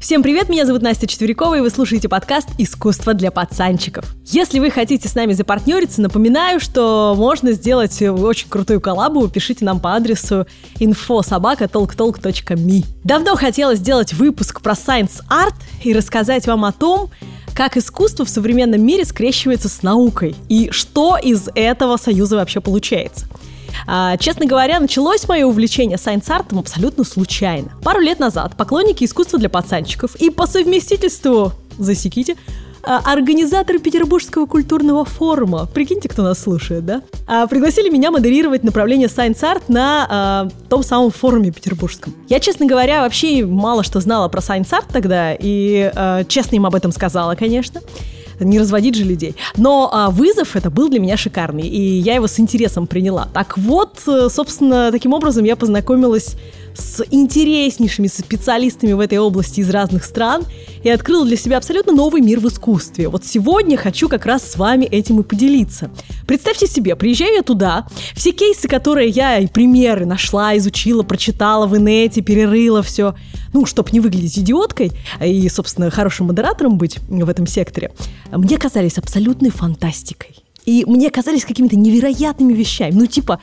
Всем привет, меня зовут Настя Четверякова, и вы слушаете подкаст «Искусство для пацанчиков». Если вы хотите с нами запартнериться, напоминаю, что можно сделать очень крутую коллабу, пишите нам по адресу infosobaka.talktalk.me. Давно хотела сделать выпуск про Science Art и рассказать вам о том, как искусство в современном мире скрещивается с наукой и что из этого союза вообще получается. А, честно говоря, началось мое увлечение сайенс-артом абсолютно случайно. Пару лет назад поклонники искусства для пацанчиков и по совместительству, засеките, а, организаторы Петербургского культурного форума, прикиньте, кто нас слушает, да, а, пригласили меня модерировать направление Science Art на а, том самом форуме петербургском. Я, честно говоря, вообще мало что знала про Science Art тогда, и а, честно им об этом сказала, конечно не разводить же людей. Но а, вызов это был для меня шикарный, и я его с интересом приняла. Так вот, э, собственно, таким образом я познакомилась с интереснейшими специалистами в этой области из разных стран и открыла для себя абсолютно новый мир в искусстве. Вот сегодня хочу как раз с вами этим и поделиться. Представьте себе, приезжаю я туда, все кейсы, которые я и примеры нашла, изучила, прочитала в инете, перерыла все, ну, чтобы не выглядеть идиоткой и, собственно, хорошим модератором быть в этом секторе, мне казались абсолютной фантастикой. И мне казались какими-то невероятными вещами. Ну, типа,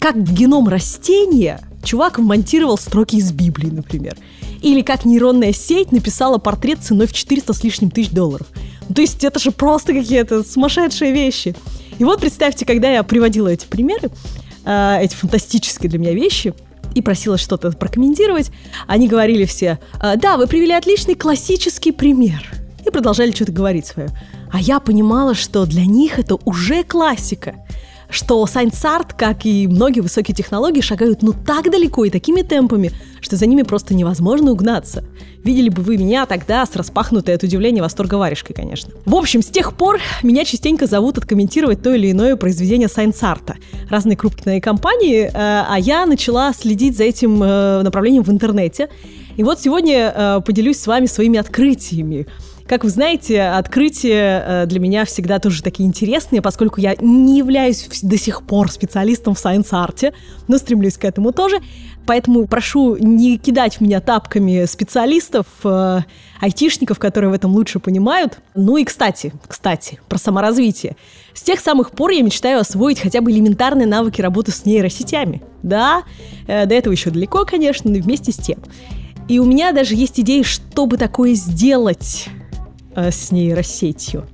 как в геном растения чувак вмонтировал строки из Библии, например. Или как нейронная сеть написала портрет ценой в 400 с лишним тысяч долларов. Ну, то есть это же просто какие-то сумасшедшие вещи. И вот представьте, когда я приводила эти примеры, э, эти фантастические для меня вещи, и просила что-то прокомментировать, они говорили все, «Э, да, вы привели отличный классический пример. И продолжали что-то говорить свое. А я понимала, что для них это уже классика что Art, как и многие высокие технологии, шагают ну так далеко и такими темпами, что за ними просто невозможно угнаться. Видели бы вы меня тогда с распахнутой от удивления восторга варежкой, конечно. В общем, с тех пор меня частенько зовут откомментировать то или иное произведение Art. Разные крупные компании, э, а я начала следить за этим э, направлением в интернете. И вот сегодня э, поделюсь с вами своими открытиями как вы знаете, открытия э, для меня всегда тоже такие интересные, поскольку я не являюсь до сих пор специалистом в science art е, но стремлюсь к этому тоже. Поэтому прошу не кидать в меня тапками специалистов, э, айтишников, которые в этом лучше понимают. Ну и, кстати, кстати, про саморазвитие. С тех самых пор я мечтаю освоить хотя бы элементарные навыки работы с нейросетями. Да, э, до этого еще далеко, конечно, но вместе с тем. И у меня даже есть идеи, чтобы такое сделать э, с нейросетью.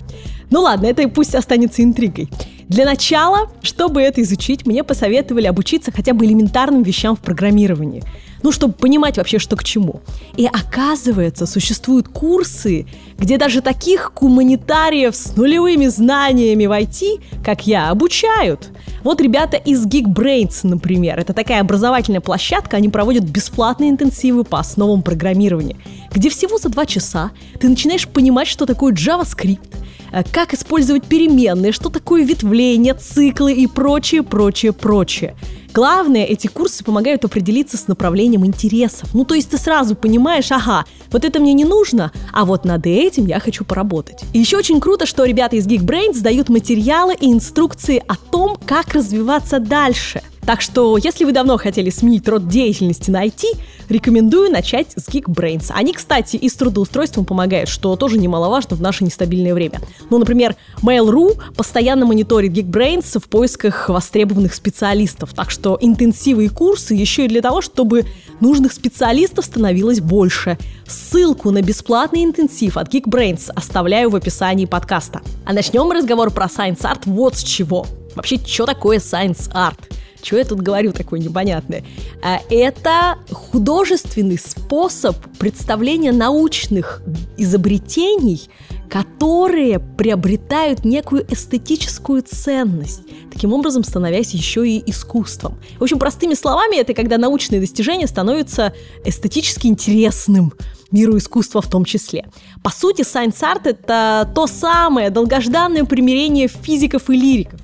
Ну ладно, это пусть останется интригой. Для начала, чтобы это изучить, мне посоветовали обучиться хотя бы элементарным вещам в программировании. Ну, чтобы понимать вообще, что к чему. И оказывается, существуют курсы, где даже таких гуманитариев с нулевыми знаниями в IT, как я, обучают. Вот ребята из Geekbrains, например, это такая образовательная площадка, они проводят бесплатные интенсивы по основам программирования, где всего за два часа ты начинаешь понимать, что такое JavaScript, Э, как использовать переменные, что такое ветвление, циклы и прочее, прочее, прочее. Главное, эти курсы помогают определиться с направлением интересов. Ну, то есть ты сразу понимаешь, ага, вот это мне не нужно, а вот над этим я хочу поработать. И еще очень круто, что ребята из Geekbrains дают материалы и инструкции о том, как развиваться дальше. Так что, если вы давно хотели сменить род деятельности на IT, рекомендую начать с Geekbrains. Они, кстати, и с трудоустройством помогают, что тоже немаловажно в наше нестабильное время. Ну, например, Mail.ru постоянно мониторит Geekbrains в поисках востребованных специалистов. Так что интенсивы и курсы еще и для того, чтобы нужных специалистов становилось больше. Ссылку на бесплатный интенсив от Geekbrains оставляю в описании подкаста. А начнем мы разговор про Science Art вот с чего. Вообще, что такое Science Art? Что я тут говорю такое непонятное? А, это художественный способ представления научных изобретений, которые приобретают некую эстетическую ценность, таким образом становясь еще и искусством. В общем, простыми словами, это когда научные достижения становятся эстетически интересным миру искусства в том числе. По сути, Science Art — это то самое долгожданное примирение физиков и лириков.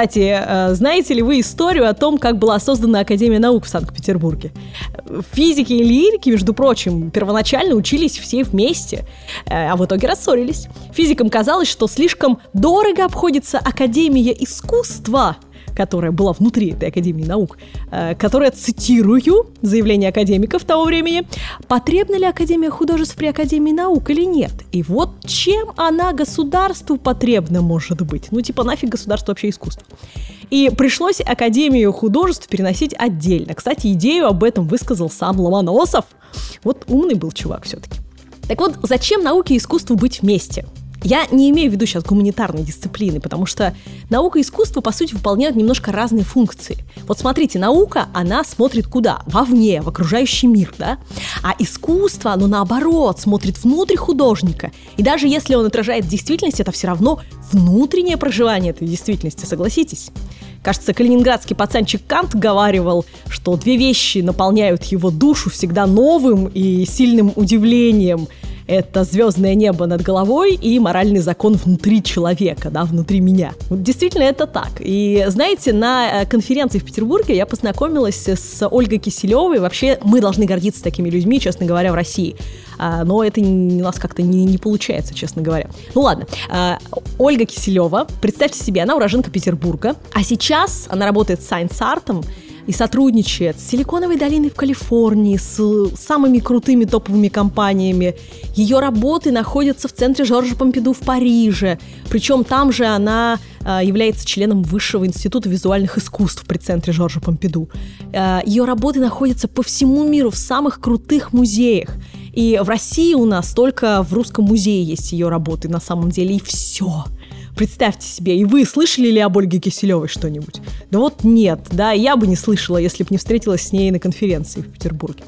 Кстати, э, знаете ли вы историю о том, как была создана Академия наук в Санкт-Петербурге? Физики и лирики, между прочим, первоначально учились все вместе, э, а в итоге рассорились. Физикам казалось, что слишком дорого обходится Академия искусства – которая была внутри этой Академии наук, э, которая, цитирую заявление академиков того времени, потребна ли Академия художеств при Академии наук или нет? И вот чем она государству потребна может быть? Ну, типа, нафиг государство вообще искусство? И пришлось Академию художеств переносить отдельно. Кстати, идею об этом высказал сам Ломоносов. Вот умный был чувак все-таки. Так вот, зачем науке и искусству быть вместе? Я не имею в виду сейчас гуманитарной дисциплины, потому что наука и искусство, по сути, выполняют немножко разные функции. Вот смотрите, наука, она смотрит куда? Вовне, в окружающий мир, да? А искусство, оно наоборот, смотрит внутрь художника. И даже если он отражает действительность, это все равно внутреннее проживание этой действительности, согласитесь? Кажется, калининградский пацанчик Кант говаривал, что две вещи наполняют его душу всегда новым и сильным удивлением – это звездное небо над головой и моральный закон внутри человека, да, внутри меня. Вот действительно это так. И знаете, на э, конференции в Петербурге я познакомилась с Ольгой Киселевой. Вообще мы должны гордиться такими людьми, честно говоря, в России. А, но это у нас как-то не, не получается, честно говоря. Ну ладно, а, Ольга Киселева, представьте себе, она уроженка Петербурга, а сейчас она работает с Science Art, и сотрудничает с Силиконовой долиной в Калифорнии, с самыми крутыми топовыми компаниями. Ее работы находятся в центре Жоржа Помпиду в Париже. Причем там же она э, является членом Высшего института визуальных искусств при центре Жоржа Помпиду. Э, ее работы находятся по всему миру в самых крутых музеях. И в России у нас только в Русском музее есть ее работы на самом деле, и все. Представьте себе, и вы слышали ли об Ольге Киселевой что-нибудь? Да вот нет, да, я бы не слышала, если бы не встретилась с ней на конференции в Петербурге.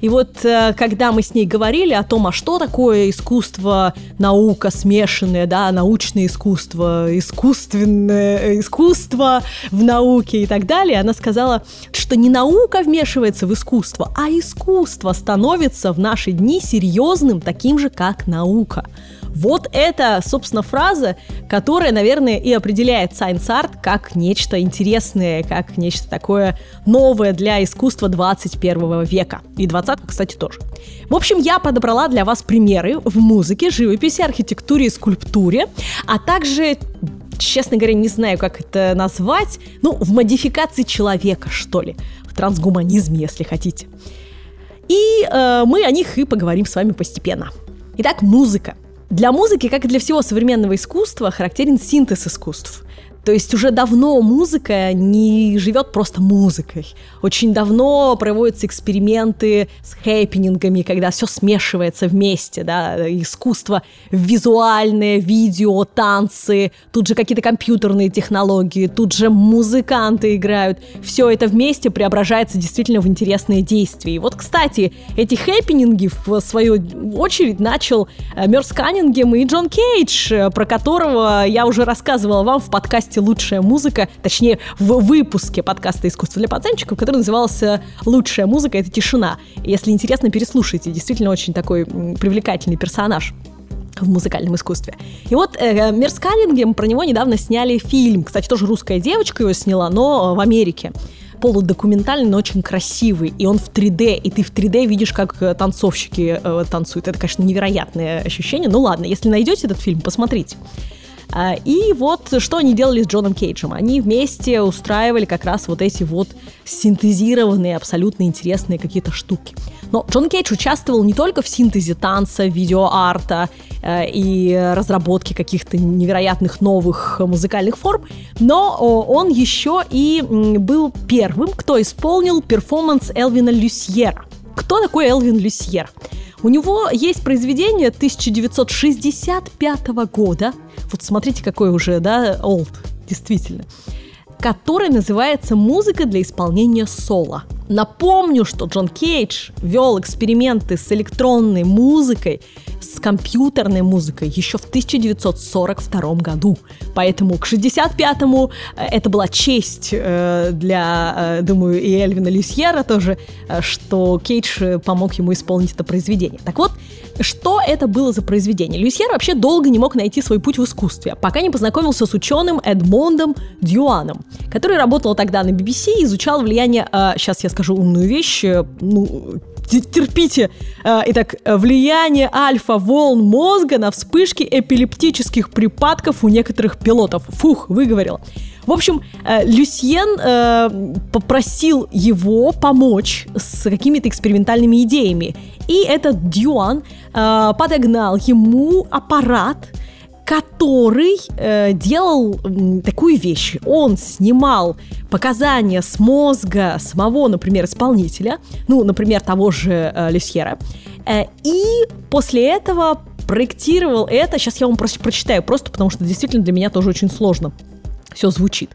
И вот э, когда мы с ней говорили о том, а что такое искусство, наука смешанное, да, научное искусство, искусственное э, искусство в науке и так далее, она сказала, что не наука вмешивается в искусство, а искусство становится в наши дни серьезным, таким же, как наука. Вот это, собственно, фраза, которая, наверное, и определяет Science Art как нечто интересное, как нечто такое новое для искусства 21 века. И 20 кстати, тоже. В общем, я подобрала для вас примеры в музыке, живописи, архитектуре и скульптуре, а также честно говоря, не знаю, как это назвать, ну, в модификации человека, что ли, в трансгуманизме, если хотите. И э, мы о них и поговорим с вами постепенно. Итак, музыка. Для музыки, как и для всего современного искусства, характерен синтез искусств. То есть уже давно музыка не живет просто музыкой. Очень давно проводятся эксперименты с хэппинингами, когда все смешивается вместе, да, искусство визуальное, видео, танцы, тут же какие-то компьютерные технологии, тут же музыканты играют. Все это вместе преображается действительно в интересные действия. И вот, кстати, эти хэппининги в свою очередь начал э, Мерс Каннингем и Джон Кейдж, э, про которого я уже рассказывала вам в подкасте подкасте «Лучшая музыка», точнее, в выпуске подкаста «Искусство для пацанчиков», который назывался «Лучшая музыка — это тишина». Если интересно, переслушайте. Действительно очень такой привлекательный персонаж в музыкальном искусстве. И вот э, Мерс Каллингем, про него недавно сняли фильм. Кстати, тоже русская девочка его сняла, но в Америке полудокументальный, но очень красивый, и он в 3D, и ты в 3D видишь, как э, танцовщики э, танцуют. Это, конечно, невероятное ощущение. Ну ладно, если найдете этот фильм, посмотрите. А, и вот что они делали с Джоном Кейджем. Они вместе устраивали как раз вот эти вот синтезированные, абсолютно интересные какие-то штуки. Но Джон Кейдж участвовал не только в синтезе танца, видеоарта э, и разработке каких-то невероятных новых музыкальных форм, но он еще и был первым, кто исполнил перформанс Элвина Люсьера. Кто такой Элвин Люсьер? У него есть произведение 1965 года. Вот смотрите, какой уже, да, old, действительно который называется «Музыка для исполнения соло». Напомню, что Джон Кейдж вел эксперименты с электронной музыкой, с компьютерной музыкой еще в 1942 году. Поэтому к 65-му э, это была честь э, для, э, думаю, и Эльвина Люсьера тоже, что Кейдж помог ему исполнить это произведение. Так вот, что это было за произведение? Люсьер вообще долго не мог найти свой путь в искусстве, пока не познакомился с ученым Эдмондом Дюаном, который работал тогда на BBC и изучал влияние, сейчас я скажу умную вещь, ну, терпите. Э, итак, влияние альфа-волн мозга на вспышки эпилептических припадков у некоторых пилотов. Фух, выговорил. В общем, э, Люсьен э, попросил его помочь с какими-то экспериментальными идеями. И этот Дюан э, подогнал ему аппарат, который э, делал э, такую вещь. Он снимал показания с мозга самого, например, исполнителя, ну, например, того же э, Люсьера, э, и после этого проектировал это. Сейчас я вам просто прочитаю, просто потому что действительно для меня тоже очень сложно все звучит.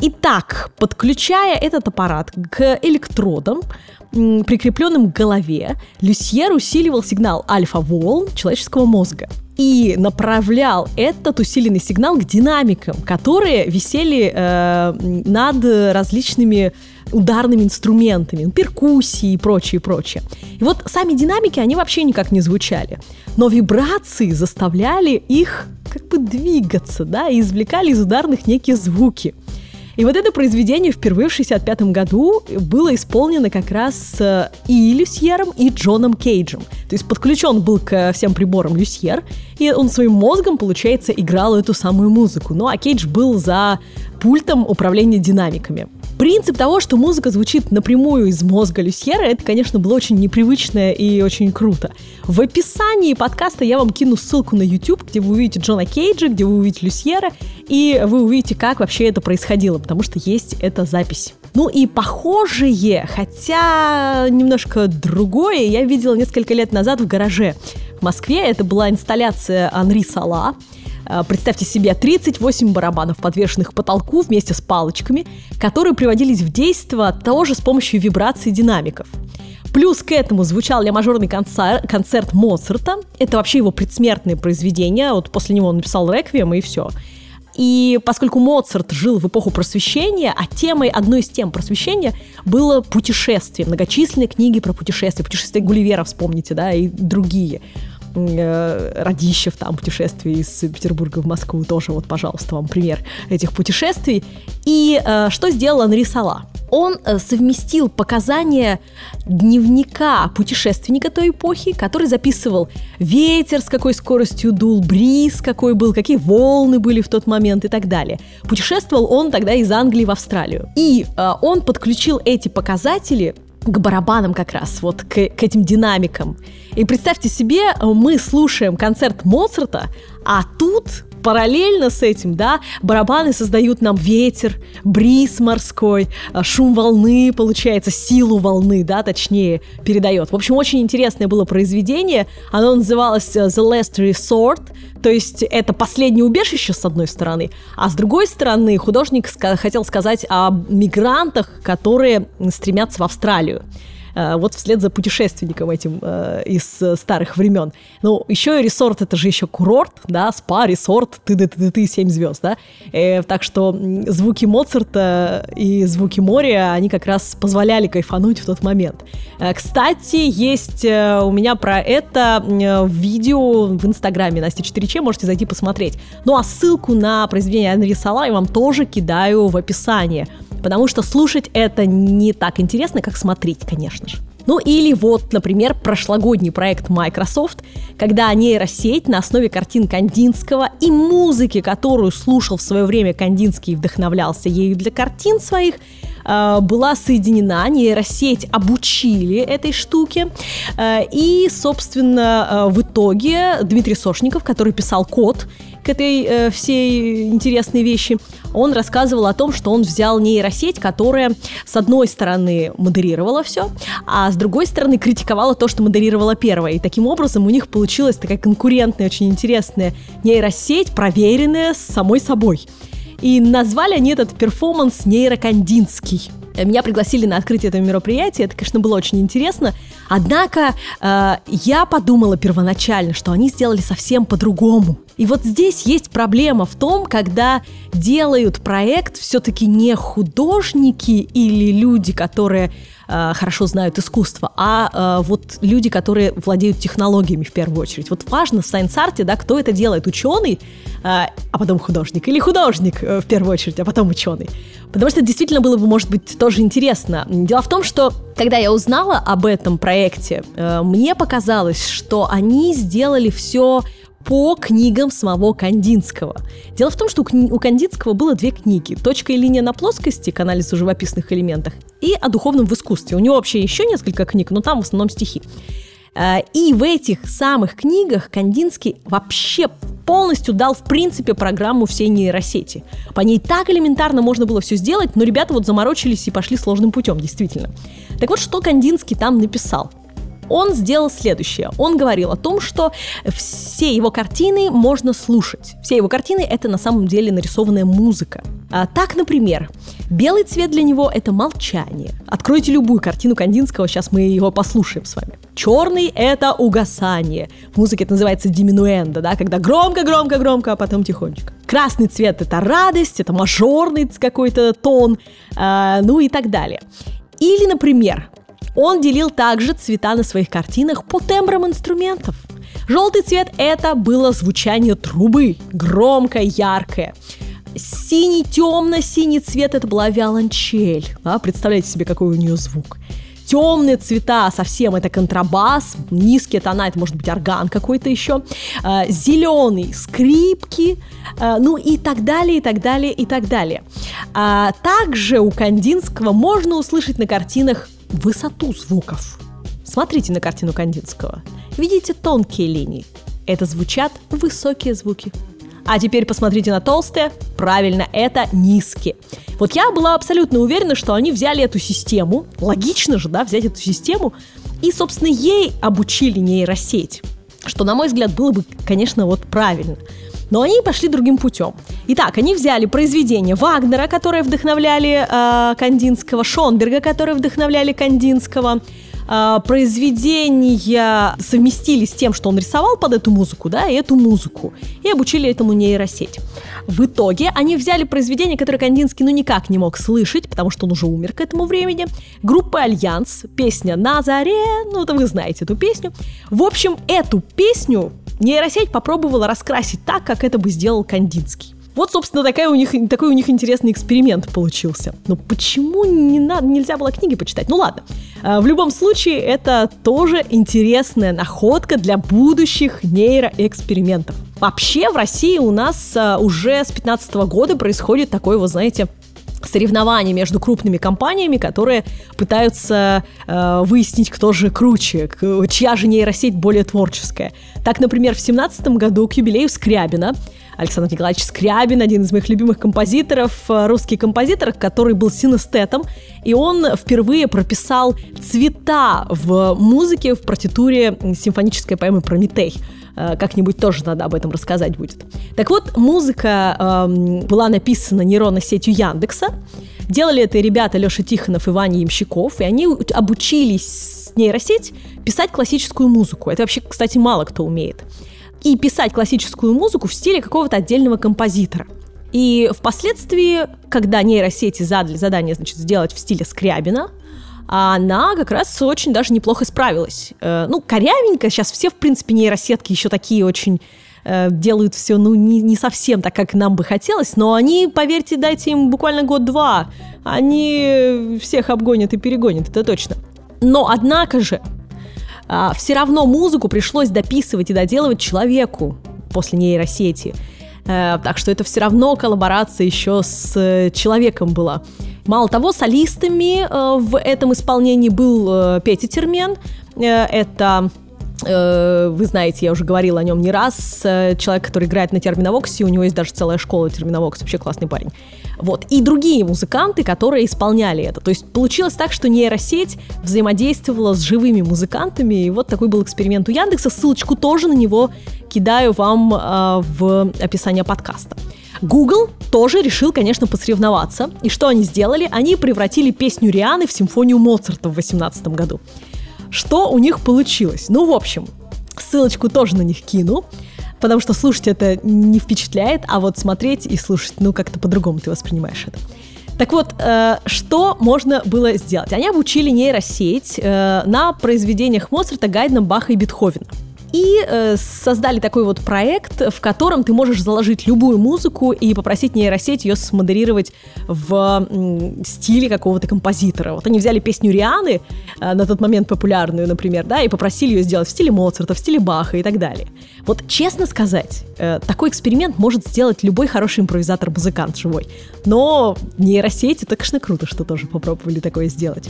Итак, подключая этот аппарат к электродам, прикрепленным к голове, Люсьер усиливал сигнал альфа-волн человеческого мозга и направлял этот усиленный сигнал к динамикам, которые висели э, над различными ударными инструментами, перкуссии и прочее, прочее. И вот сами динамики, они вообще никак не звучали. Но вибрации заставляли их как бы двигаться, да, и извлекали из ударных некие звуки. И вот это произведение впервые в 65 году было исполнено как раз и Люсьером, и Джоном Кейджем. То есть подключен был к всем приборам Люсьер, и он своим мозгом, получается, играл эту самую музыку. Ну а Кейдж был за пультом управления динамиками. Принцип того, что музыка звучит напрямую из мозга Люсьера, это, конечно, было очень непривычно и очень круто. В описании подкаста я вам кину ссылку на YouTube, где вы увидите Джона Кейджа, где вы увидите Люсьера, и вы увидите, как вообще это происходило, потому что есть эта запись. Ну и похожее, хотя немножко другое, я видела несколько лет назад в гараже в Москве. Это была инсталляция Анри Сала. Э, представьте себе 38 барабанов, подвешенных к потолку вместе с палочками, которые приводились в действие тоже с помощью вибраций динамиков. Плюс к этому звучал ля мажорный концерт, концерт Моцарта. Это вообще его предсмертное произведение. Вот после него он написал реквием и все. И поскольку Моцарт жил в эпоху просвещения, а темой, одной из тем просвещения было путешествие, многочисленные книги про путешествия, путешествие Гулливера, вспомните, да, и другие. Э, Радищев, там, путешествие из Петербурга в Москву, тоже вот, пожалуйста, вам пример этих путешествий. И э, что сделал Анри Сала? Он э, совместил показания дневника путешественника той эпохи, который записывал ветер с какой скоростью дул, бриз какой был, какие волны были в тот момент и так далее. Путешествовал он тогда из Англии в Австралию. И э, он подключил эти показатели к барабанам как раз, вот к, к этим динамикам. И представьте себе, мы слушаем концерт Моцарта, а тут параллельно с этим, да, барабаны создают нам ветер, бриз морской, а, шум волны, получается, силу волны, да, точнее, передает. В общем, очень интересное было произведение. Оно называлось э, The Last Resort, то есть это последнее убежище, с одной стороны, а с другой стороны художник хотел сказать о мигрантах, которые стремятся в Австралию. Э, вот вслед за путешественником этим э, из э, старых времен. Ну, еще и ресорт, это же еще курорт, да, спа, ресорт, ты ты ты ты 7 звезд, да. Так что звуки Моцарта и звуки моря, они как раз позволяли кайфануть в тот момент. Кстати, есть у меня про это видео в Инстаграме Настя 4Ч, можете зайти посмотреть. Ну а ссылку на произведение Анри Сала я вам тоже кидаю в описании потому что слушать это не так интересно, как смотреть, конечно же. Ну или вот, например, прошлогодний проект Microsoft, когда нейросеть на основе картин Кандинского и музыки, которую слушал в свое время Кандинский и вдохновлялся ею для картин своих, э, была соединена, нейросеть обучили этой штуке. Э, и, собственно, э, в итоге Дмитрий Сошников, который писал код к этой э, всей интересной вещи, он рассказывал о том, что он взял нейросеть, которая с одной стороны модерировала все, а с другой стороны критиковала то, что модерировала первая. И таким образом у них получилась такая конкурентная, очень интересная нейросеть, проверенная самой собой. И назвали они этот перформанс нейрокандинский. Меня пригласили на открытие этого мероприятия, это, конечно, было очень интересно. Однако э, я подумала первоначально, что они сделали совсем по-другому. И вот здесь есть проблема в том, когда делают проект все-таки не художники или люди, которые э, хорошо знают искусство, а э, вот люди, которые владеют технологиями в первую очередь. Вот важно в science art е, да, кто это делает, ученый, э, а потом художник, или художник в первую очередь, а потом ученый. Потому что это действительно было бы, может быть, тоже интересно. Дело в том, что когда я узнала об этом проекте, мне показалось, что они сделали все по книгам самого Кандинского. Дело в том, что у Кандинского было две книги. «Точка и линия на плоскости» к анализу живописных элементах и «О духовном в искусстве». У него вообще еще несколько книг, но там в основном стихи. Э, и в этих самых книгах Кандинский вообще полностью дал, в принципе, программу всей нейросети. По ней так элементарно можно было все сделать, но ребята вот заморочились и пошли сложным путем, действительно. Так вот, что Кандинский там написал – он сделал следующее. Он говорил о том, что все его картины можно слушать. Все его картины — это на самом деле нарисованная музыка. А, так, например, белый цвет для него — это молчание. Откройте любую картину Кандинского, сейчас мы его послушаем с вами. Черный — это угасание. В музыке это называется диминуэнда, да, когда громко-громко-громко, а потом тихонечко. Красный цвет — это радость, это мажорный какой-то тон, э, ну и так далее. Или, например, он делил также цвета на своих картинах по тембрам инструментов. Желтый цвет – это было звучание трубы, громкое, яркое. Синий, темно-синий цвет – это была виолончель. А, представляете себе, какой у нее звук. Темные цвета совсем это контрабас, низкие тона это может быть орган какой-то еще, а, зеленый скрипки, а, ну и так далее, и так далее, и так далее. А также у Кандинского можно услышать на картинах высоту звуков. Смотрите на картину Кандинского. Видите тонкие линии? Это звучат высокие звуки. А теперь посмотрите на толстые. Правильно, это низкие. Вот я была абсолютно уверена, что они взяли эту систему, логично же, да, взять эту систему, и, собственно, ей обучили нейросеть. Что, на мой взгляд, было бы, конечно, вот правильно. Но они пошли другим путем. Итак, они взяли произведения Вагнера, которые вдохновляли э, Кандинского, Шонберга, которые вдохновляли Кандинского, э, произведения совместили с тем, что он рисовал под эту музыку, да, и эту музыку, и обучили этому нейросеть. В итоге они взяли произведение, которое Кандинский ну никак не мог слышать, потому что он уже умер к этому времени. Группа «Альянс», песня «На заре», ну, это вы знаете эту песню. В общем, эту песню нейросеть попробовала раскрасить так, как это бы сделал Кандинский. Вот, собственно, такая у них, такой у них интересный эксперимент получился. Но почему не надо, нельзя было книги почитать? Ну ладно. А, в любом случае, это тоже интересная находка для будущих нейроэкспериментов. Вообще в России у нас а, уже с 2015 года происходит такой, вот знаете, соревнования между крупными компаниями, которые пытаются э, выяснить, кто же круче, чья же нейросеть более творческая. Так, например, в 2017 году к юбилею Скрябина Александр Николаевич Скрябин, один из моих любимых композиторов, э, русский композитор, который был синестетом, и он впервые прописал цвета в музыке в партитуре симфонической поэмы «Прометей». Э, как-нибудь тоже надо об этом рассказать будет. Так вот, музыка эм, была написана нейронной сетью Яндекса. Делали это ребята Леша Тихонов и Ваня Ямщиков, и они обучились нейросеть писать классическую музыку. Это вообще, кстати, мало кто умеет. И писать классическую музыку в стиле какого-то отдельного композитора. И впоследствии, когда нейросети задали задание, значит, сделать в стиле Скрябина, а она как раз очень даже неплохо справилась. Э, ну, корявенько, сейчас все, в принципе, нейросетки еще такие очень э, делают все, ну, не, не совсем так, как нам бы хотелось, но они, поверьте, дайте им буквально год-два, они всех обгонят и перегонят, это точно. Но, однако же, э, все равно музыку пришлось дописывать и доделывать человеку после нейросети. Э, так что это все равно коллаборация еще с человеком была. Мало того, солистами э, в этом исполнении был э, Петя Термен. Э, это вы знаете, я уже говорила о нем не раз. Человек, который играет на терминовоксе, у него есть даже целая школа терминовокс, вообще классный парень. Вот. И другие музыканты, которые исполняли это. То есть получилось так, что нейросеть взаимодействовала с живыми музыкантами, и вот такой был эксперимент у Яндекса. Ссылочку тоже на него кидаю вам в описание подкаста. Google тоже решил, конечно, посоревноваться. И что они сделали? Они превратили песню Рианы в симфонию Моцарта в 2018 году. Что у них получилось? Ну, в общем, ссылочку тоже на них кину, потому что слушать это не впечатляет, а вот смотреть и слушать, ну, как-то по-другому ты воспринимаешь это. Так вот, э, что можно было сделать? Они обучили нейросеть э, на произведениях Моцарта, Гайдна, Баха и Бетховена и э, создали такой вот проект, в котором ты можешь заложить любую музыку и попросить нейросеть ее смодерировать в э, стиле какого-то композитора. Вот они взяли песню Рианы, э, на тот момент популярную, например, да, и попросили ее сделать в стиле Моцарта, в стиле Баха и так далее. Вот честно сказать, э, такой эксперимент может сделать любой хороший импровизатор-музыкант живой. Но нейросети, это, конечно, круто, что тоже попробовали такое сделать.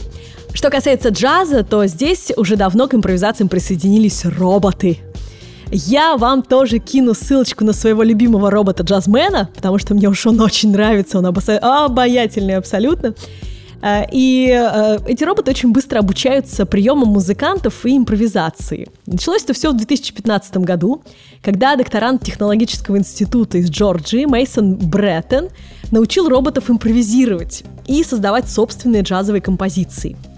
Что касается джаза, то здесь уже давно к импровизациям присоединились роботы. Я вам тоже кину ссылочку на своего любимого робота-джазмена, потому что мне уж он очень нравится, он обаятельный абсолютно. Э, и э, эти роботы очень быстро обучаются приемам музыкантов и импровизации. Началось это все в 2015 году, когда докторант технологического института из Джорджии Мейсон Бреттон научил роботов импровизировать и создавать собственные джазовые композиции –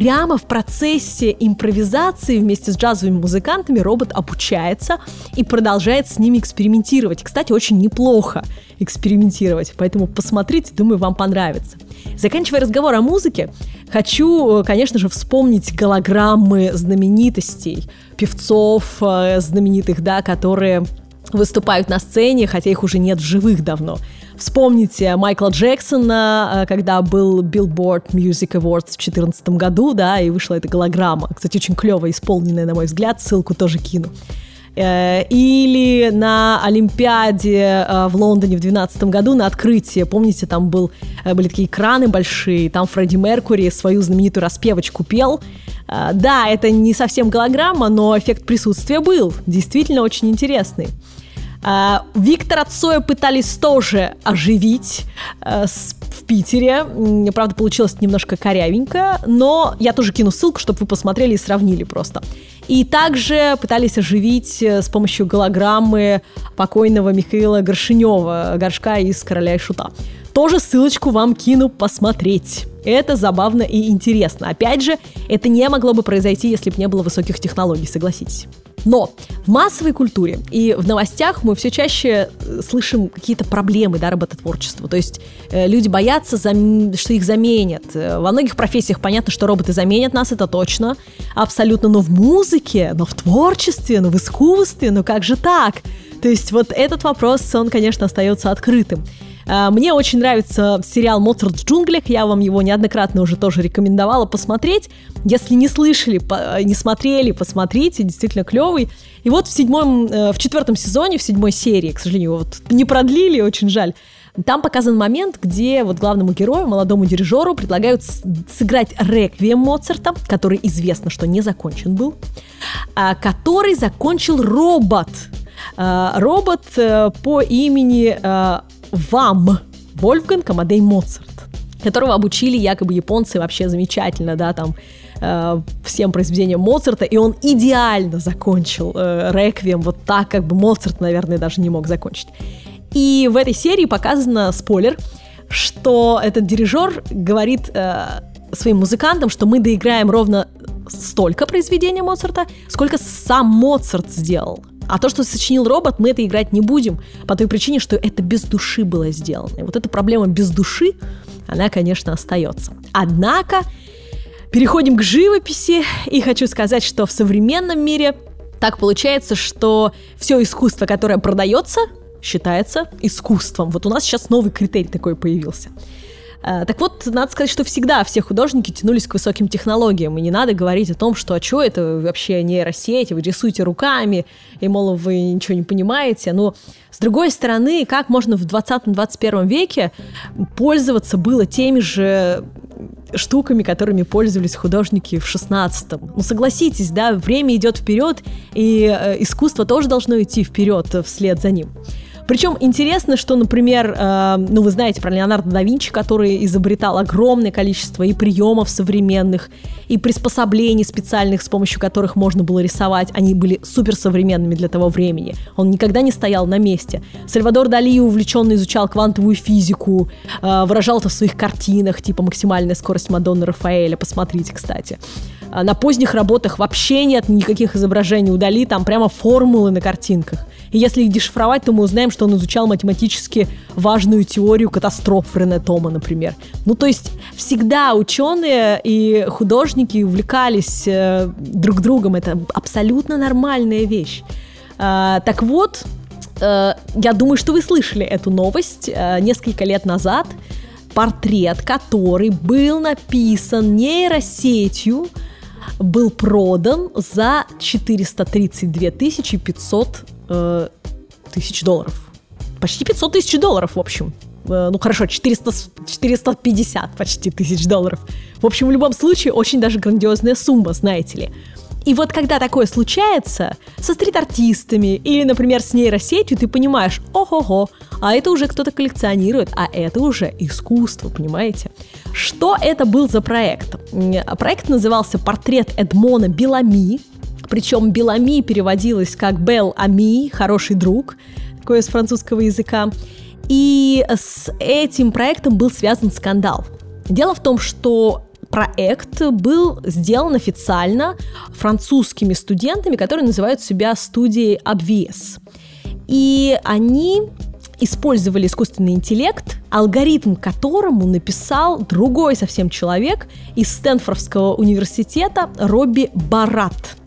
Прямо в процессе импровизации вместе с джазовыми музыкантами робот обучается и продолжает с ними экспериментировать. Кстати, очень неплохо экспериментировать, поэтому посмотрите, думаю, вам понравится. Заканчивая разговор о музыке, хочу, конечно же, вспомнить голограммы знаменитостей, певцов э, знаменитых, да, которые выступают на сцене, хотя их уже нет в живых давно. Вспомните Майкла Джексона, э, когда был Billboard Music Awards в 2014 году, да, и вышла эта голограмма. Кстати, очень клево исполненная, на мой взгляд, ссылку тоже кину. Э, или на Олимпиаде э, в Лондоне в 2012 году на открытии, помните, там был, были такие экраны большие, там Фредди Меркури свою знаменитую распевочку пел. Да, это не совсем голограмма, но эффект присутствия был, действительно очень интересный. А, Виктора Цоя пытались тоже оживить э, в Питере. Правда, получилось немножко корявенько, но я тоже кину ссылку, чтобы вы посмотрели и сравнили просто. И также пытались оживить э, с помощью голограммы покойного Михаила Горшинева, горшка из «Короля и Шута». Тоже ссылочку вам кину посмотреть. Это забавно и интересно. Опять же, это не могло бы произойти, если бы не было высоких технологий, согласитесь. Но в массовой культуре и в новостях мы все чаще э, слышим какие-то проблемы да, работотворчества. То есть э, люди боятся, зам... что их заменят. Э, во многих профессиях понятно, что роботы заменят нас, это точно. Абсолютно. Но в музыке, но в творчестве, но в искусстве, ну как же так? То есть вот этот вопрос, он, конечно, остается открытым. А, мне очень нравится сериал «Моцарт в джунглях», я вам его неоднократно уже тоже рекомендовала посмотреть. Если не слышали, не смотрели, посмотрите, действительно клевый. И вот в седьмом, э, в четвертом сезоне, в седьмой серии, к сожалению, вот не продлили, очень жаль, там показан момент, где вот главному герою, молодому дирижеру, предлагают сыграть реквием Моцарта, который известно, что не закончен был, а, который закончил робот. А, робот э, по имени э, вам Вольфганг Амадей Моцарт, которого обучили якобы японцы вообще замечательно, да, там э, всем произведениям Моцарта, и он идеально закончил э, реквием вот так, как бы Моцарт, наверное, даже не мог закончить. И в этой серии показано спойлер, что этот дирижер говорит э, своим музыкантам, что мы доиграем ровно столько произведения Моцарта, сколько сам Моцарт сделал. А то, что сочинил робот, мы это играть не будем, по той причине, что это без души было сделано. И вот эта проблема без души, она, конечно, остается. Однако, переходим к живописи, и хочу сказать, что в современном мире так получается, что все искусство, которое продается, считается искусством. Вот у нас сейчас новый критерий такой появился. Э, так вот, надо сказать, что всегда все художники тянулись к высоким технологиям, и не надо говорить о том, что а что это вообще нейросеть, вы рисуете руками, и, мол, вы ничего не понимаете. Но, с другой стороны, как можно в 20-21 веке пользоваться было теми же штуками, которыми пользовались художники в 16-м. Ну, согласитесь, да, время идет вперед, и э, искусство тоже должно идти вперед вслед за ним. Причем интересно, что, например, э, ну вы знаете про Леонардо да Винчи, который изобретал огромное количество и приемов современных, и приспособлений специальных, с помощью которых можно было рисовать. Они были суперсовременными для того времени. Он никогда не стоял на месте. Сальвадор Дали увлеченно изучал квантовую физику, э, выражал это в своих картинах, типа «Максимальная скорость Мадонны Рафаэля». Посмотрите, кстати. А на поздних работах вообще нет никаких изображений у Дали, там прямо формулы на картинках. И если их дешифровать, то мы узнаем, что он изучал математически важную теорию катастроф Рене Тома, например. Ну, то есть всегда ученые и художники увлекались э, друг другом. Это абсолютно нормальная вещь. Э, так вот, э, я думаю, что вы слышали эту новость э, несколько лет назад. Портрет, который был написан нейросетью, был продан за 432 500 э, тысяч долларов. Почти 500 тысяч долларов, в общем. Э, ну хорошо, 400, 450 почти тысяч долларов. В общем, в любом случае, очень даже грандиозная сумма, знаете ли. И вот когда такое случается со стрит-артистами или, например, с нейросетью, ты понимаешь, ого-го, а это уже кто-то коллекционирует, а это уже искусство, понимаете? Что это был за проект? Проект назывался «Портрет Эдмона Белами», причем Белами переводилось как Бел Ами, хороший друг, такое с французского языка. И с этим проектом был связан скандал. Дело в том, что проект был сделан официально французскими студентами, которые называют себя студией Obvious. И они использовали искусственный интеллект, алгоритм которому написал другой совсем человек из Стэнфордского университета Робби Барат.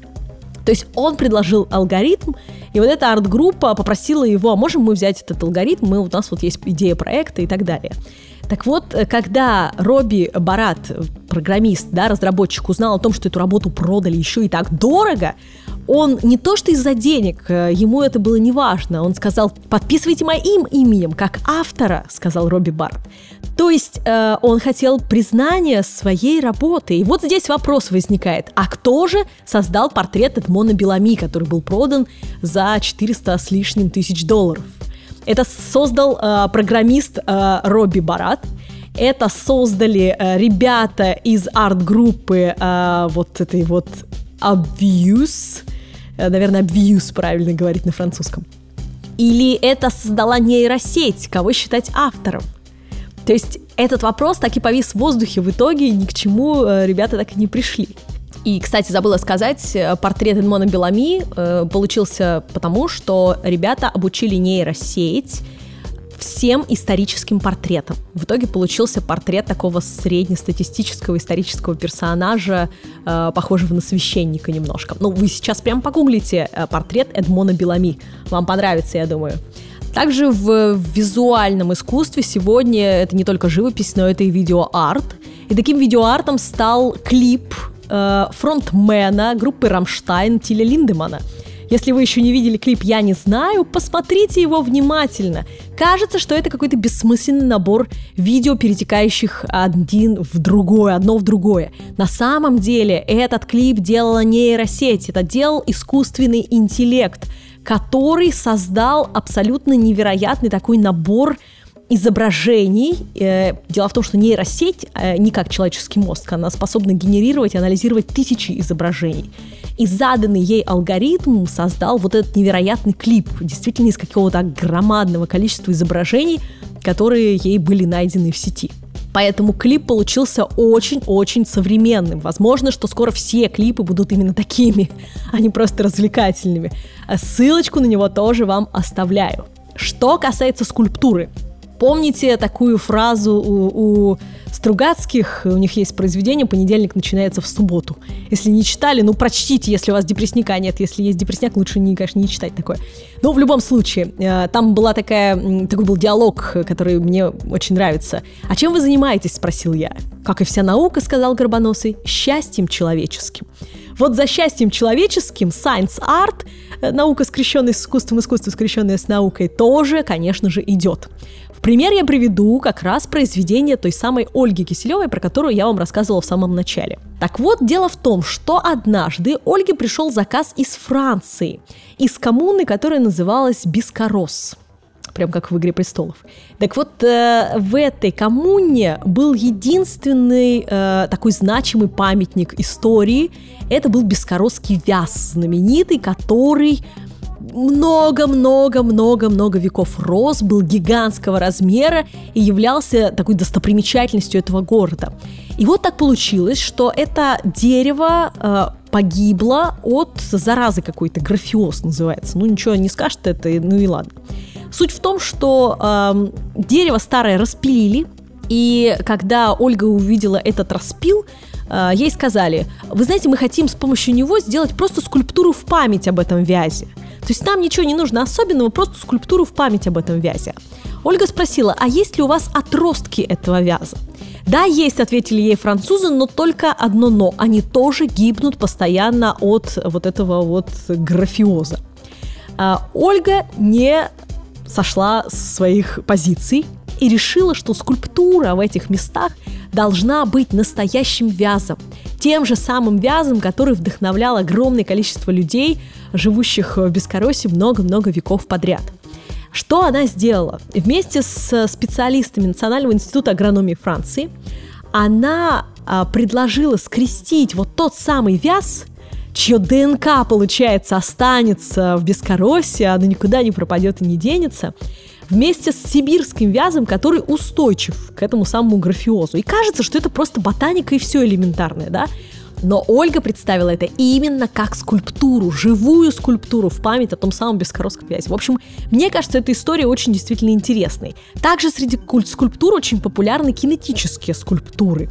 То есть он предложил алгоритм, и вот эта арт-группа попросила его, а можем мы взять этот алгоритм, мы, у нас вот есть идея проекта и так далее. Так вот, э, когда Робби Барат, программист, да, разработчик, узнал о том, что эту работу продали еще и так дорого, он не то что из-за денег, э, ему это было не важно, он сказал, подписывайте моим именем, как автора, сказал Робби Барт. То есть э, он хотел признания своей работы. И вот здесь вопрос возникает, а кто же создал портрет Эдмона Белами, который был продан за 400 с лишним тысяч долларов? Это создал э, программист э, Робби Барат. Это создали э, ребята из арт-группы э, вот этой вот Obvious. Э, наверное, Obvious правильно говорить на французском. Или это создала нейросеть, кого считать автором? То есть этот вопрос так и повис в воздухе в итоге, ни к чему э, ребята так и не пришли. И, кстати, забыла сказать, э, портрет Эдмона Белами э, получился потому, что ребята обучили нейросеть всем историческим портретам. В итоге получился портрет такого среднестатистического исторического персонажа, э, похожего на священника немножко. Ну, вы сейчас прям погуглите портрет Эдмона Белами. Вам понравится, я думаю. Также в визуальном искусстве сегодня это не только живопись, но это и видеоарт. И таким видеоартом стал клип э, фронтмена группы «Рамштайн» Тиля Линдемана. Если вы еще не видели клип «Я не знаю», посмотрите его внимательно. Кажется, что это какой-то бессмысленный набор видео, перетекающих один в другое, одно в другое. На самом деле этот клип делала нейросеть, это делал искусственный интеллект, который создал абсолютно невероятный такой набор изображений. Э, дело в том, что нейросеть, э, не как человеческий мозг, она способна генерировать и анализировать тысячи изображений. И заданный ей алгоритм создал вот этот невероятный клип, действительно из какого-то громадного количества изображений, которые ей были найдены в сети. Поэтому клип получился очень-очень современным. Возможно, что скоро все клипы будут именно такими, а не просто развлекательными. Ссылочку на него тоже вам оставляю. Что касается скульптуры, Помните такую фразу у, у Стругацких? У них есть произведение «Понедельник начинается в субботу». Если не читали, ну прочтите, если у вас депрессника нет. Если есть депрессняк, лучше, не, конечно, не читать такое. Но в любом случае, э, там была такая, такой был диалог, который мне очень нравится. «А чем вы занимаетесь?» – спросил я. «Как и вся наука», – сказал Горбоносый, – «счастьем человеческим». Вот за счастьем человеческим science art, э, наука, скрещенная с искусством, искусство, скрещенное с наукой, тоже, конечно же, идет пример я приведу как раз произведение той самой Ольги Киселевой, про которую я вам рассказывала в самом начале. Так вот, дело в том, что однажды Ольге пришел заказ из Франции, из коммуны, которая называлась Бискорос прям как в «Игре престолов». Так вот, э, в этой коммуне был единственный э, такой значимый памятник истории. Это был Бескоросский вяз, знаменитый, который много-много-много-много веков рос, был гигантского размера и являлся такой достопримечательностью этого города. И вот так получилось, что это дерево э, погибло от заразы какой-то, графиоз называется. Ну, ничего не скажет это, ну и ладно. Суть в том, что э, дерево старое распилили, и когда Ольга увидела этот распил, э, ей сказали, вы знаете, мы хотим с помощью него сделать просто скульптуру в память об этом вязе. То есть нам ничего не нужно особенного, просто скульптуру в память об этом вязе. Ольга спросила, а есть ли у вас отростки этого вяза? Да, есть, ответили ей французы, но только одно но. Они тоже гибнут постоянно от вот этого вот графиоза. А, Ольга не сошла с своих позиций и решила, что скульптура в этих местах должна быть настоящим вязом. Тем же самым вязом, который вдохновлял огромное количество людей, живущих в Бескоросе много-много веков подряд. Что она сделала? Вместе с специалистами Национального института агрономии Франции она а, предложила скрестить вот тот самый вяз, чье ДНК, получается, останется в Бескоросе, оно никуда не пропадет и не денется, вместе с сибирским вязом, который устойчив к этому самому графиозу. И кажется, что это просто ботаника и все элементарное, да? Но Ольга представила это именно как скульптуру, живую скульптуру в память о том самом бескоросском вязе. В общем, мне кажется, эта история очень действительно интересной. Также среди скульптур очень популярны кинетические скульптуры.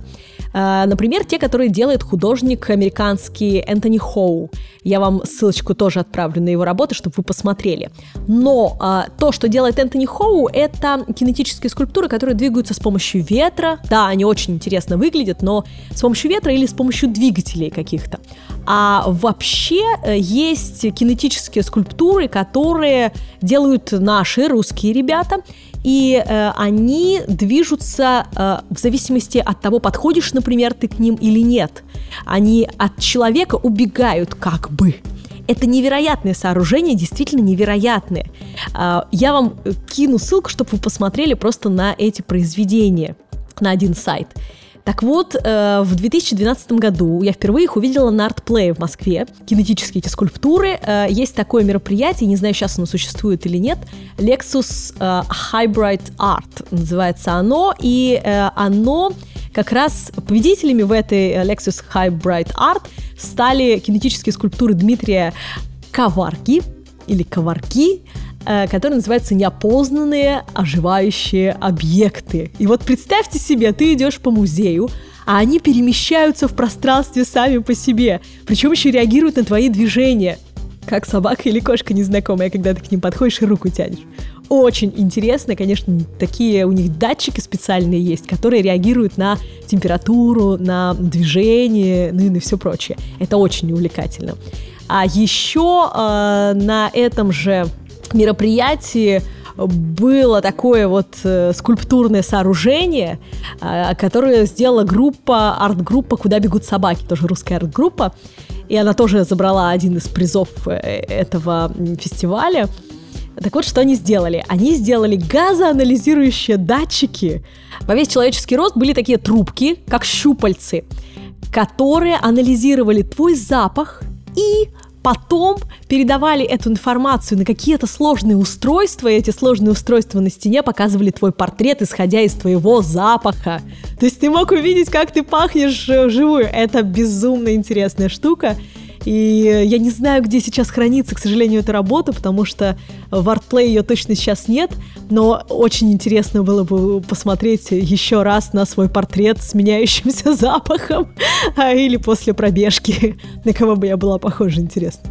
А, например, те, которые делает художник американский Энтони Хоу. Я вам ссылочку тоже отправлю на его работы, чтобы вы посмотрели. Но а, то, что делает Энтони Хоу, это кинетические скульптуры, которые двигаются с помощью ветра. Да, они очень интересно выглядят, но с помощью ветра или с помощью двигателей каких-то. А вообще э, есть кинетические скульптуры, которые делают наши русские ребята и э, они движутся э, в зависимости от того, подходишь, например, ты к ним или нет. Они от человека убегают как бы. Это невероятное сооружение, действительно невероятное. Э, я вам кину ссылку, чтобы вы посмотрели просто на эти произведения на один сайт. Так вот, э, в 2012 году я впервые их увидела на артплее в Москве. Кинетические эти скульптуры. Э, есть такое мероприятие, не знаю, сейчас оно существует или нет. Lexus э, Hybrid Art называется оно. И э, оно как раз победителями в этой э, Lexus Hybrid Art стали кинетические скульптуры Дмитрия Коварки или Коварки, который называется «Неопознанные оживающие объекты». И вот представьте себе, ты идешь по музею, а они перемещаются в пространстве сами по себе, причем еще реагируют на твои движения, как собака или кошка незнакомая, когда ты к ним подходишь и руку тянешь. Очень интересно, конечно, такие у них датчики специальные есть, которые реагируют на температуру, на движение, ну и на все прочее. Это очень увлекательно. А еще э, на этом же мероприятии было такое вот э, скульптурное сооружение, э, которое сделала группа, арт-группа «Куда бегут собаки», тоже русская арт-группа, и она тоже забрала один из призов э, этого фестиваля. Так вот, что они сделали? Они сделали газоанализирующие датчики. Во весь человеческий рост были такие трубки, как щупальцы, которые анализировали твой запах и потом передавали эту информацию на какие-то сложные устройства, и эти сложные устройства на стене показывали твой портрет, исходя из твоего запаха. То есть ты мог увидеть, как ты пахнешь вживую. Это безумно интересная штука. И я не знаю, где сейчас хранится, к сожалению, эта работа, потому что в ArtPlay ее точно сейчас нет, но очень интересно было бы посмотреть еще раз на свой портрет с меняющимся запахом, а, или после пробежки, на кого бы я была похожа, интересно.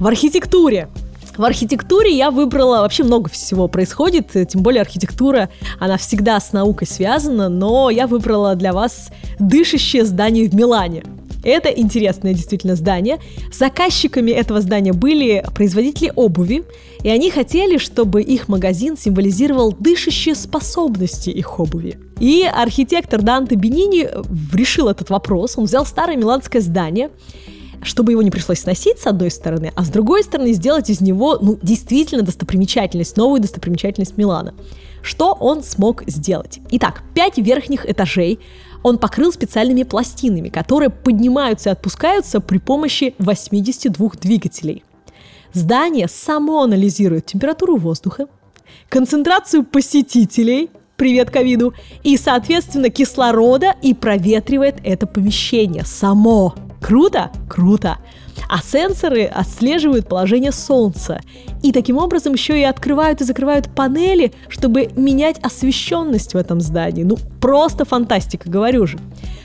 В архитектуре в архитектуре я выбрала, вообще много всего происходит, тем более архитектура, она всегда с наукой связана, но я выбрала для вас дышащее здание в Милане. Это интересное действительно здание. Заказчиками этого здания были производители обуви, и они хотели, чтобы их магазин символизировал дышащие способности их обуви. И архитектор Данте Бенини решил этот вопрос. Он взял старое миланское здание, чтобы его не пришлось сносить с одной стороны, а с другой стороны сделать из него ну, действительно достопримечательность, новую достопримечательность Милана. Что он смог сделать? Итак, пять верхних этажей он покрыл специальными пластинами, которые поднимаются и отпускаются при помощи 82 двигателей. Здание само анализирует температуру воздуха, концентрацию посетителей, привет ковиду, и, соответственно, кислорода и проветривает это помещение само. Круто? Круто. А сенсоры отслеживают положение Солнца. И таким образом еще и открывают и закрывают панели, чтобы менять освещенность в этом здании. Ну, просто фантастика, говорю же.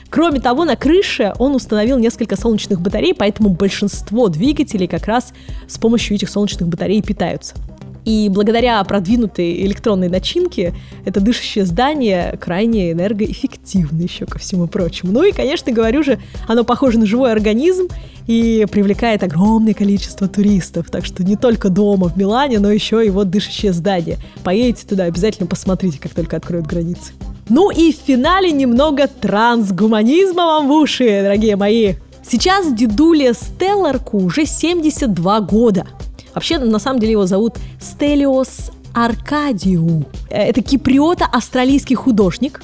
Кроме того, на крыше он установил несколько солнечных батарей, поэтому большинство двигателей как раз с помощью этих солнечных батарей питаются. И благодаря продвинутой электронной начинке это дышащее здание крайне энергоэффективно еще ко всему прочему. Ну и, конечно, говорю же, оно похоже на живой организм и привлекает огромное количество туристов. Так что не только дома в Милане, но еще и вот дышащее здание. Поедете туда, обязательно посмотрите, как только откроют границы. Ну и в финале немного трансгуманизма вам в уши, дорогие мои. Сейчас дедуле Стелларку уже 72 года. Вообще, на самом деле его зовут Стелиос Аркадиу. Э, это киприота-австралийский художник,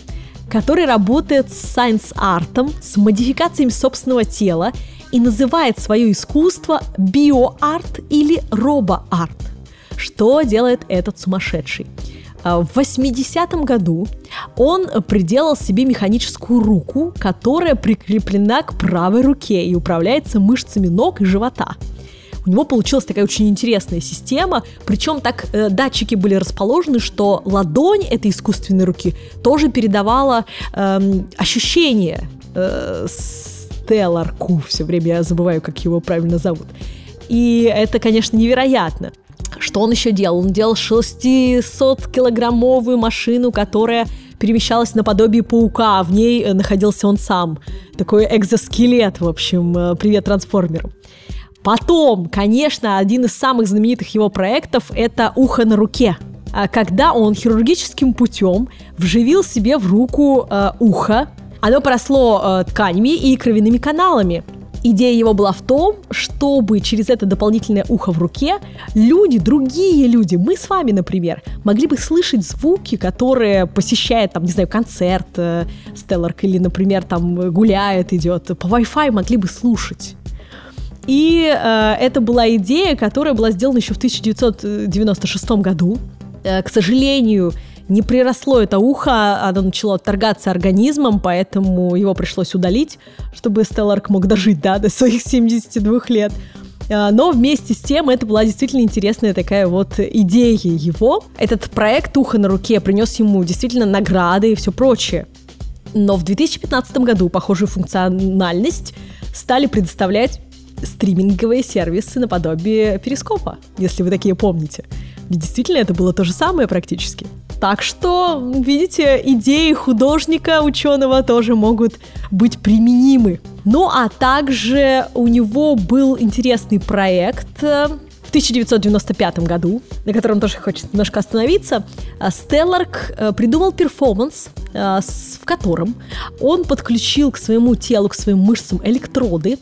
который работает с сайенс-артом, с модификациями собственного тела и называет свое искусство био-арт или робо-арт. Что делает этот сумасшедший? Э, в 80-м году он приделал себе механическую руку, которая прикреплена к правой руке и управляется мышцами ног и живота – у него получилась такая очень интересная система, причем так э, датчики были расположены, что ладонь этой искусственной руки тоже передавала э, ощущение э, Стелларку, все время я забываю, как его правильно зовут. И это, конечно, невероятно. Что он еще делал? Он делал 600-килограммовую машину, которая перемещалась наподобие паука, в ней э, находился он сам. Такой экзоскелет, в общем, э, привет трансформерам. Потом, конечно, один из самых знаменитых его проектов – это «Ухо на руке», а когда он хирургическим путем вживил себе в руку э, ухо. Оно поросло э, тканями и кровяными каналами. Идея его была в том, чтобы через это дополнительное ухо в руке люди, другие люди, мы с вами, например, могли бы слышать звуки, которые посещает, там, не знаю, концерт э, Стелларк или, например, там гуляет, идет, по Wi-Fi могли бы слушать. И э, это была идея, которая была сделана еще в 1996 году. Э, к сожалению, не приросло это ухо, оно начало отторгаться организмом, поэтому его пришлось удалить, чтобы Стелларк мог дожить да, до своих 72 лет. Э, но вместе с тем это была действительно интересная такая вот идея его. Этот проект «Ухо на руке» принес ему действительно награды и все прочее. Но в 2015 году похожую функциональность стали предоставлять стриминговые сервисы наподобие Перископа, если вы такие помните. И действительно, это было то же самое практически. Так что, видите, идеи художника, ученого тоже могут быть применимы. Ну а также у него был интересный проект э, в 1995 году, на котором тоже хочется немножко остановиться, Стелларк э, придумал перформанс, э, в котором он подключил к своему телу, к своим мышцам электроды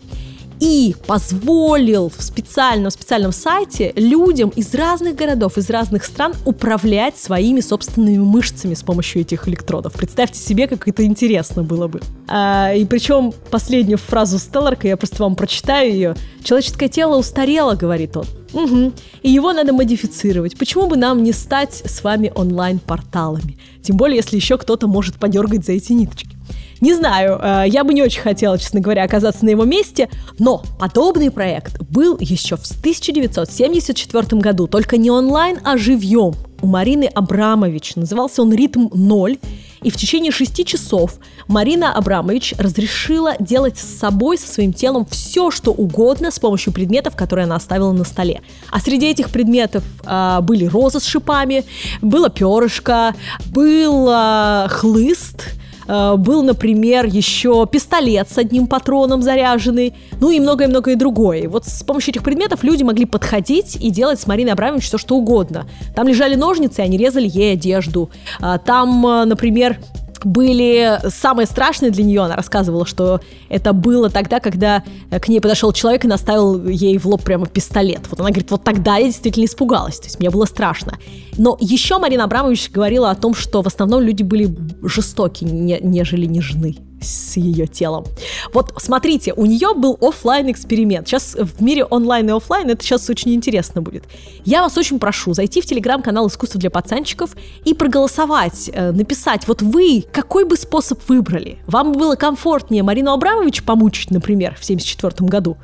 и позволил в специальном, специальном сайте людям из разных городов, из разных стран управлять своими собственными мышцами с помощью этих электродов. Представьте себе, как это интересно было бы. А, и причем последнюю фразу Стелларка, я просто вам прочитаю ее. «Человеческое тело устарело», — говорит он. Угу. И его надо модифицировать. Почему бы нам не стать с вами онлайн-порталами? Тем более, если еще кто-то может подергать за эти ниточки. Не знаю, э, я бы не очень хотела, честно говоря, оказаться на его месте, но подобный проект был еще в 1974 году, только не онлайн, а живьем у Марины Абрамович. Назывался он «Ритм 0», и в течение шести часов Марина Абрамович разрешила делать с собой, со своим телом все, что угодно с помощью предметов, которые она оставила на столе. А среди этих предметов э, были розы с шипами, было перышко, был э, хлыст, был, например, еще пистолет с одним патроном заряженный, ну и многое-многое другое. Вот с помощью этих предметов люди могли подходить и делать с Мариной Абрамович все, что угодно. Там лежали ножницы, они резали ей одежду. А, там, э, например, были самые страшные для нее. Она рассказывала, что это было тогда, когда к ней подошел человек и наставил ей в лоб прямо пистолет. Вот она говорит, вот тогда я действительно испугалась. То есть мне было страшно. Но еще Марина Абрамович говорила о том, что в основном люди были жестоки, не, нежели нежны. С ее телом. Вот смотрите, у нее был офлайн эксперимент. Сейчас в мире онлайн и офлайн это сейчас очень интересно будет. Я вас очень прошу зайти в телеграм-канал «Искусство для пацанчиков» и проголосовать, э, написать, вот вы какой бы способ выбрали? Вам было комфортнее Марину Абрамович помучить, например, в 1974 году,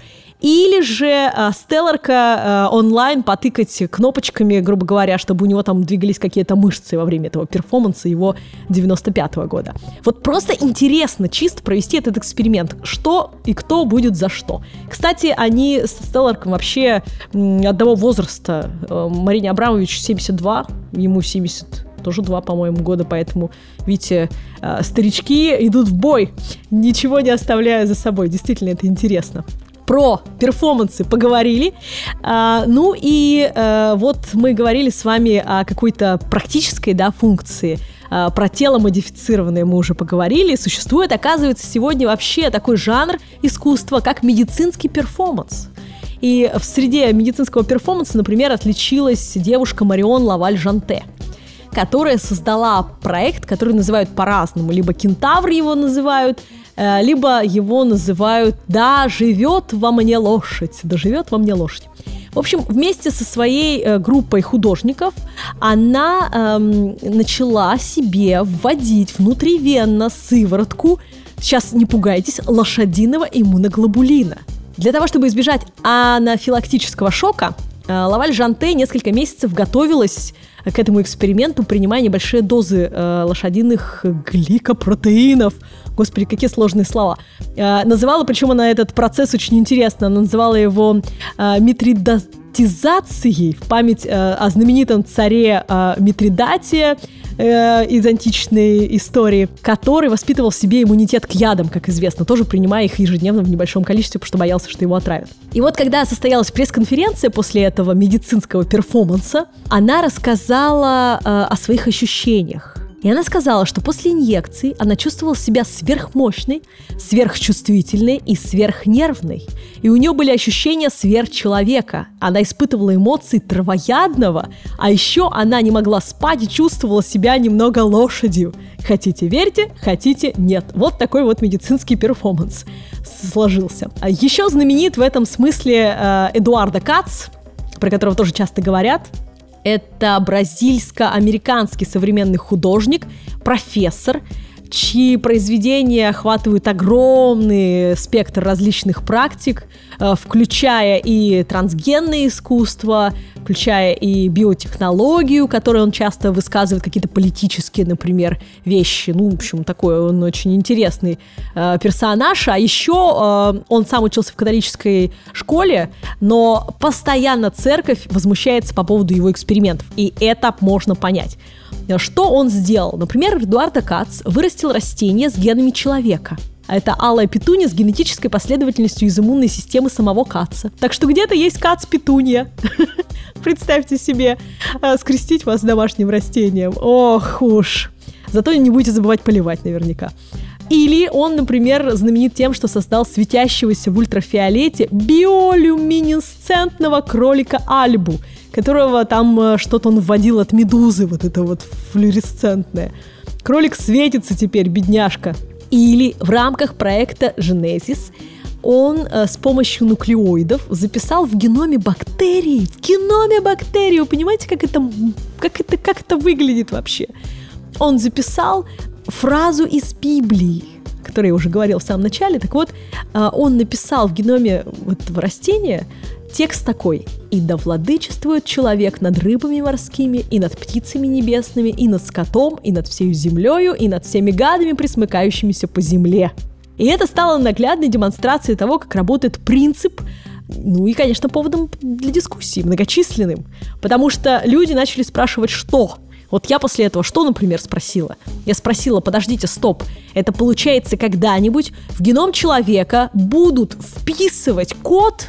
или же э, Стелларка э, онлайн потыкать кнопочками, грубо говоря, чтобы у него там двигались какие-то мышцы во время этого перформанса его 95-го года. Вот просто интересно чисто провести этот эксперимент. Что и кто будет за что. Кстати, они с Стелларком вообще одного возраста. Э, Марине Абрамович 72, ему 70 тоже два, по-моему, года, поэтому, видите, старички идут в бой, ничего не оставляя за собой. Действительно, это интересно про перформансы поговорили. А, ну и а, вот мы говорили с вами о какой-то практической да, функции. А, про тело модифицированное мы уже поговорили. Существует, оказывается, сегодня вообще такой жанр искусства, как медицинский перформанс. И в среде медицинского перформанса, например, отличилась девушка Марион Лаваль Жанте которая создала проект, который называют по-разному. Либо кентавр его называют, либо его называют «Да, живет во мне лошадь», «Да живет во мне лошадь». В общем, вместе со своей э, группой художников она эм, начала себе вводить внутривенно сыворотку, сейчас не пугайтесь, лошадиного иммуноглобулина. Для того, чтобы избежать анафилактического шока, э, Лаваль Жанте несколько месяцев готовилась к этому эксперименту, принимая небольшие дозы э, лошадиных гликопротеинов. Господи, какие сложные слова. Э, называла, причем она этот процесс очень интересно, она называла его э, митридатизацией в память э, о знаменитом царе э, Митридате, э, из античной истории, который воспитывал в себе иммунитет к ядам, как известно, тоже принимая их ежедневно в небольшом количестве, потому что боялся, что его отравят. И вот когда состоялась пресс-конференция после этого медицинского перформанса, она рассказала э, о своих ощущениях. И она сказала, что после инъекции она чувствовала себя сверхмощной, сверхчувствительной и сверхнервной. И у нее были ощущения сверхчеловека. Она испытывала эмоции травоядного, а еще она не могла спать и чувствовала себя немного лошадью. Хотите верьте, хотите нет. Вот такой вот медицинский перформанс сложился. А еще знаменит в этом смысле э, Эдуарда Кац, про которого тоже часто говорят. Это бразильско-американский современный художник, профессор, чьи произведения охватывают огромный спектр различных практик, э, включая и трансгенное искусство, включая и биотехнологию, которую он часто высказывает, какие-то политические, например, вещи. Ну, в общем, такой он очень интересный э, персонаж. А еще э, он сам учился в католической школе, но постоянно церковь возмущается по поводу его экспериментов. И это можно понять. Что он сделал? Например, Эдуарда Кац вырастил растение с генами человека. А это алая петуния с генетической последовательностью из иммунной системы самого Каца. Так что где-то есть Кац-петуния. Представьте себе, э, скрестить вас с домашним растением. Ох уж. Зато не будете забывать поливать наверняка. Или он, например, знаменит тем, что создал светящегося в ультрафиолете биолюминесцентного кролика Альбу, которого там э, что-то он вводил от медузы, вот это вот флюоресцентное. Кролик светится теперь, бедняжка. Или в рамках проекта Genesis он э, с помощью нуклеоидов записал в геноме бактерий, в геноме бактерий, вы понимаете, как это, как это, как это выглядит вообще? Он записал фразу из Библии, которую я уже говорил в самом начале. Так вот, э, он написал в геноме этого растения Текст такой. «И да владычествует человек над рыбами морскими, и над птицами небесными, и над скотом, и над всей землею, и над всеми гадами, присмыкающимися по земле». И это стало наглядной демонстрацией того, как работает принцип ну и, конечно, поводом для дискуссии, многочисленным. Потому что люди начали спрашивать, что? Вот я после этого что, например, спросила? Я спросила, подождите, стоп, это получается когда-нибудь в геном человека будут вписывать код,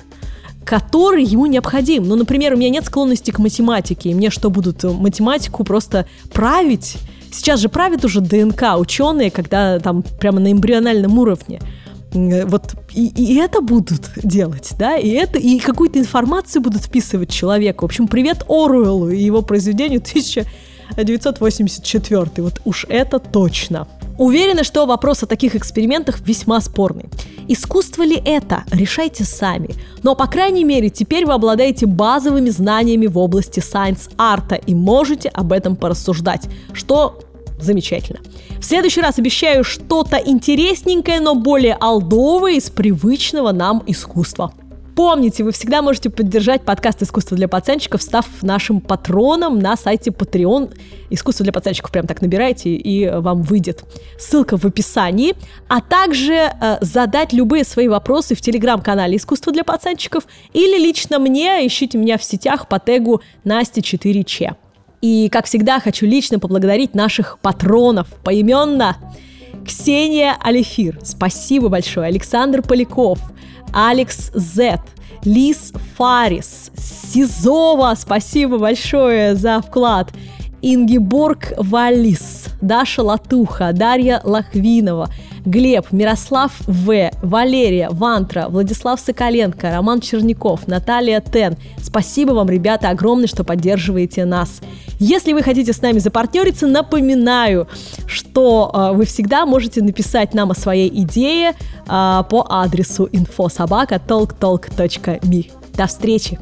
который ему необходим. Ну, например, у меня нет склонности к математике, и мне что, будут э, математику просто править? Сейчас же правят уже ДНК ученые, когда там прямо на эмбриональном уровне э, вот и, и это будут делать, да, и это, и какую-то информацию будут вписывать человеку. В общем, привет Оруэллу и его произведению 1984. Вот уж это точно. Уверена, что вопрос о таких экспериментах весьма спорный. Искусство ли это? Решайте сами. Но, по крайней мере, теперь вы обладаете базовыми знаниями в области сайенс-арта и можете об этом порассуждать, что замечательно. В следующий раз обещаю что-то интересненькое, но более алдовое из привычного нам искусства. Помните, вы всегда можете поддержать подкаст «Искусство для пацанчиков», став нашим патроном на сайте Patreon. «Искусство для пацанчиков» прям так набирайте, и вам выйдет. Ссылка в описании. А также э, задать любые свои вопросы в телеграм-канале «Искусство для пацанчиков» или лично мне, ищите меня в сетях по тегу Настя 4Ч. И, как всегда, хочу лично поблагодарить наших патронов поименно. Ксения Алифир, спасибо большое. Александр Поляков, Алекс Зет, Лис Фарис, Сизова, спасибо большое за вклад. Ингиборг Валис, Даша Латуха, Дарья Лохвинова, Глеб, Мирослав В, Валерия, Вантра, Владислав Соколенко, Роман Черняков, Наталья Тен. Спасибо вам, ребята, огромное, что поддерживаете нас. Если вы хотите с нами запартнериться, напоминаю, что э, вы всегда можете написать нам о своей идее э, по адресу infosobaka.talktalk.me. До встречи!